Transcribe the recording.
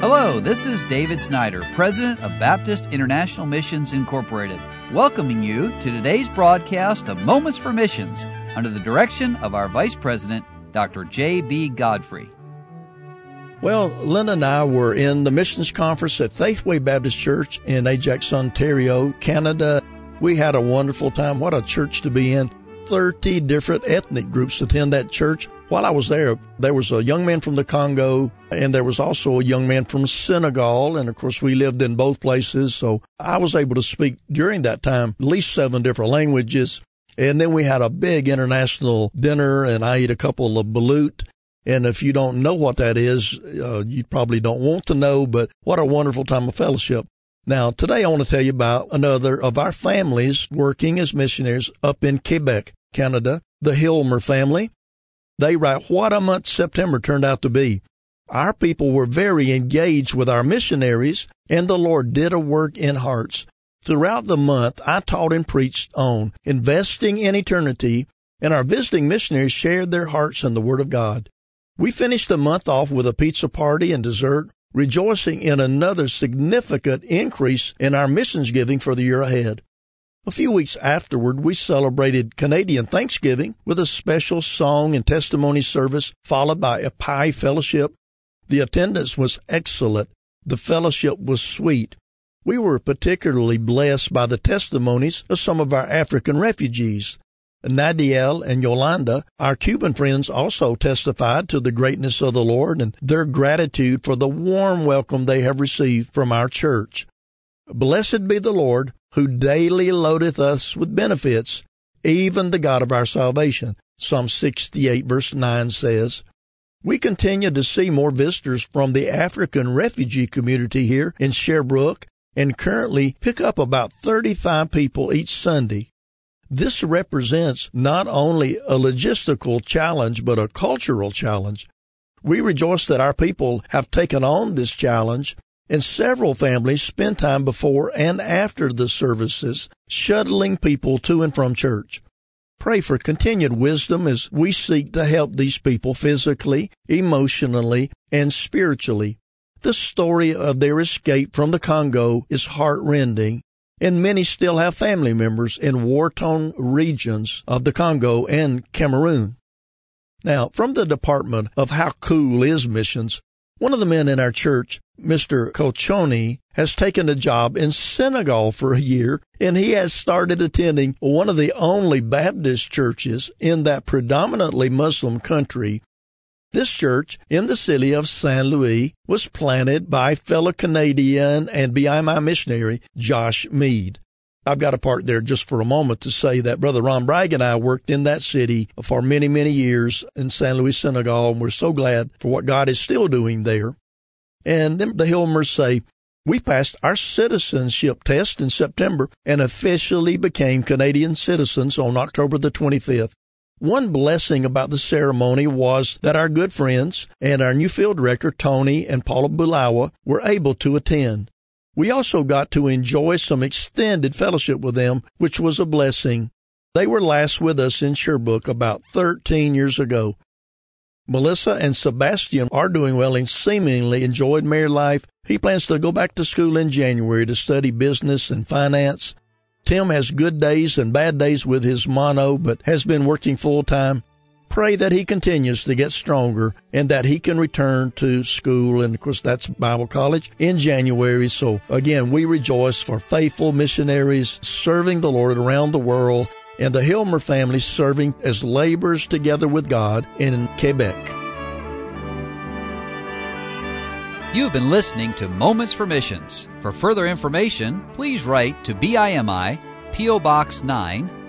Hello, this is David Snyder, President of Baptist International Missions Incorporated, welcoming you to today's broadcast of Moments for Missions under the direction of our Vice President, Dr. J.B. Godfrey. Well, Linda and I were in the missions conference at Faithway Baptist Church in Ajax, Ontario, Canada. We had a wonderful time. What a church to be in. 30 different ethnic groups attend that church. While I was there, there was a young man from the Congo and there was also a young man from Senegal. And of course, we lived in both places. So I was able to speak during that time at least seven different languages. And then we had a big international dinner and I ate a couple of balut and if you don't know what that is, uh, you probably don't want to know, but what a wonderful time of fellowship. Now, today I want to tell you about another of our families working as missionaries up in Quebec, Canada, the Hilmer family. They write what a month September turned out to be. Our people were very engaged with our missionaries, and the Lord did a work in hearts. Throughout the month, I taught and preached on investing in eternity, and our visiting missionaries shared their hearts in the Word of God. We finished the month off with a pizza party and dessert, rejoicing in another significant increase in our missions giving for the year ahead. A few weeks afterward, we celebrated Canadian Thanksgiving with a special song and testimony service followed by a pie fellowship. The attendance was excellent. The fellowship was sweet. We were particularly blessed by the testimonies of some of our African refugees. Nadiel and Yolanda, our Cuban friends, also testified to the greatness of the Lord and their gratitude for the warm welcome they have received from our church. Blessed be the Lord, who daily loadeth us with benefits, even the God of our salvation. Psalm 68 verse 9 says, we continue to see more visitors from the African refugee community here in Sherbrooke and currently pick up about 35 people each Sunday. This represents not only a logistical challenge, but a cultural challenge. We rejoice that our people have taken on this challenge and several families spend time before and after the services shuttling people to and from church. Pray for continued wisdom as we seek to help these people physically, emotionally, and spiritually. The story of their escape from the Congo is heartrending and many still have family members in war-torn regions of the Congo and Cameroon. Now, from the Department of How Cool is Missions, one of the men in our church, Mr. Kochoni, has taken a job in Senegal for a year, and he has started attending one of the only Baptist churches in that predominantly Muslim country this church in the city of St. Louis was planted by fellow Canadian and BIMI missionary Josh Mead. I've got to part there just for a moment to say that Brother Ron Bragg and I worked in that city for many, many years in St. Louis, Senegal, and we're so glad for what God is still doing there. And then the Hilmers say, we passed our citizenship test in September and officially became Canadian citizens on October the 25th. One blessing about the ceremony was that our good friends and our new field director, Tony and Paula Bulawa, were able to attend. We also got to enjoy some extended fellowship with them, which was a blessing. They were last with us in Sherbrooke about 13 years ago. Melissa and Sebastian are doing well and seemingly enjoyed married life. He plans to go back to school in January to study business and finance. Tim has good days and bad days with his mono, but has been working full time. Pray that he continues to get stronger and that he can return to school. And of course, that's Bible college in January. So again, we rejoice for faithful missionaries serving the Lord around the world and the Hilmer family serving as laborers together with God in Quebec. You've been listening to Moments for Missions. For further information, please write to BIMI, P.O. Box 9,